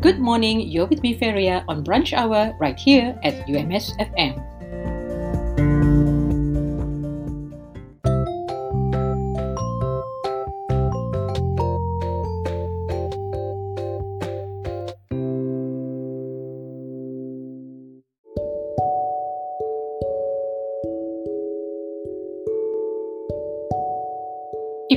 Good morning, you're with me, Feria, on Brunch Hour right here at UMS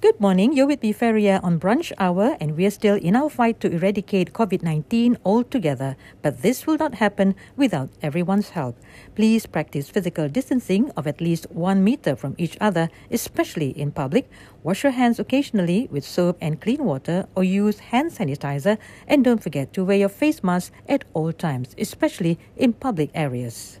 Good morning, you're with me, Feria, on Brunch Hour, and we're still in our fight to eradicate COVID 19 altogether. But this will not happen without everyone's help. Please practice physical distancing of at least one meter from each other, especially in public. Wash your hands occasionally with soap and clean water, or use hand sanitizer. And don't forget to wear your face mask at all times, especially in public areas.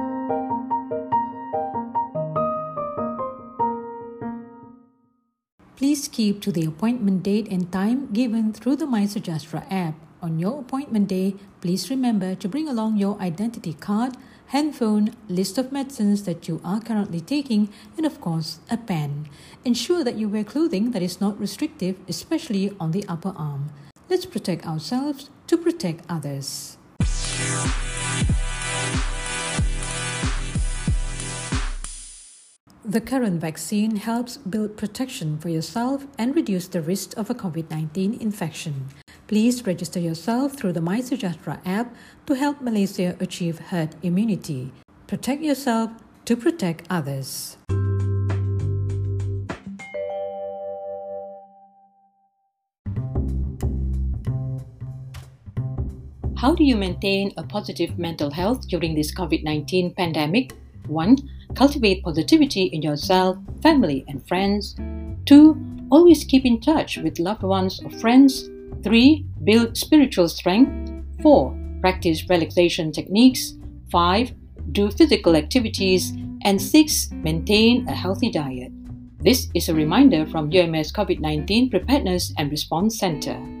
Please keep to the appointment date and time given through the MySejahtera app. On your appointment day, please remember to bring along your identity card, handphone, list of medicines that you are currently taking, and of course, a pen. Ensure that you wear clothing that is not restrictive, especially on the upper arm. Let's protect ourselves to protect others. The current vaccine helps build protection for yourself and reduce the risk of a COVID 19 infection. Please register yourself through the MySejahtera app to help Malaysia achieve herd immunity. Protect yourself to protect others. How do you maintain a positive mental health during this COVID 19 pandemic? 1. Cultivate positivity in yourself, family, and friends. 2. Always keep in touch with loved ones or friends. 3. Build spiritual strength. 4. Practice relaxation techniques. 5. Do physical activities. And 6. Maintain a healthy diet. This is a reminder from UMS COVID 19 Preparedness and Response Center.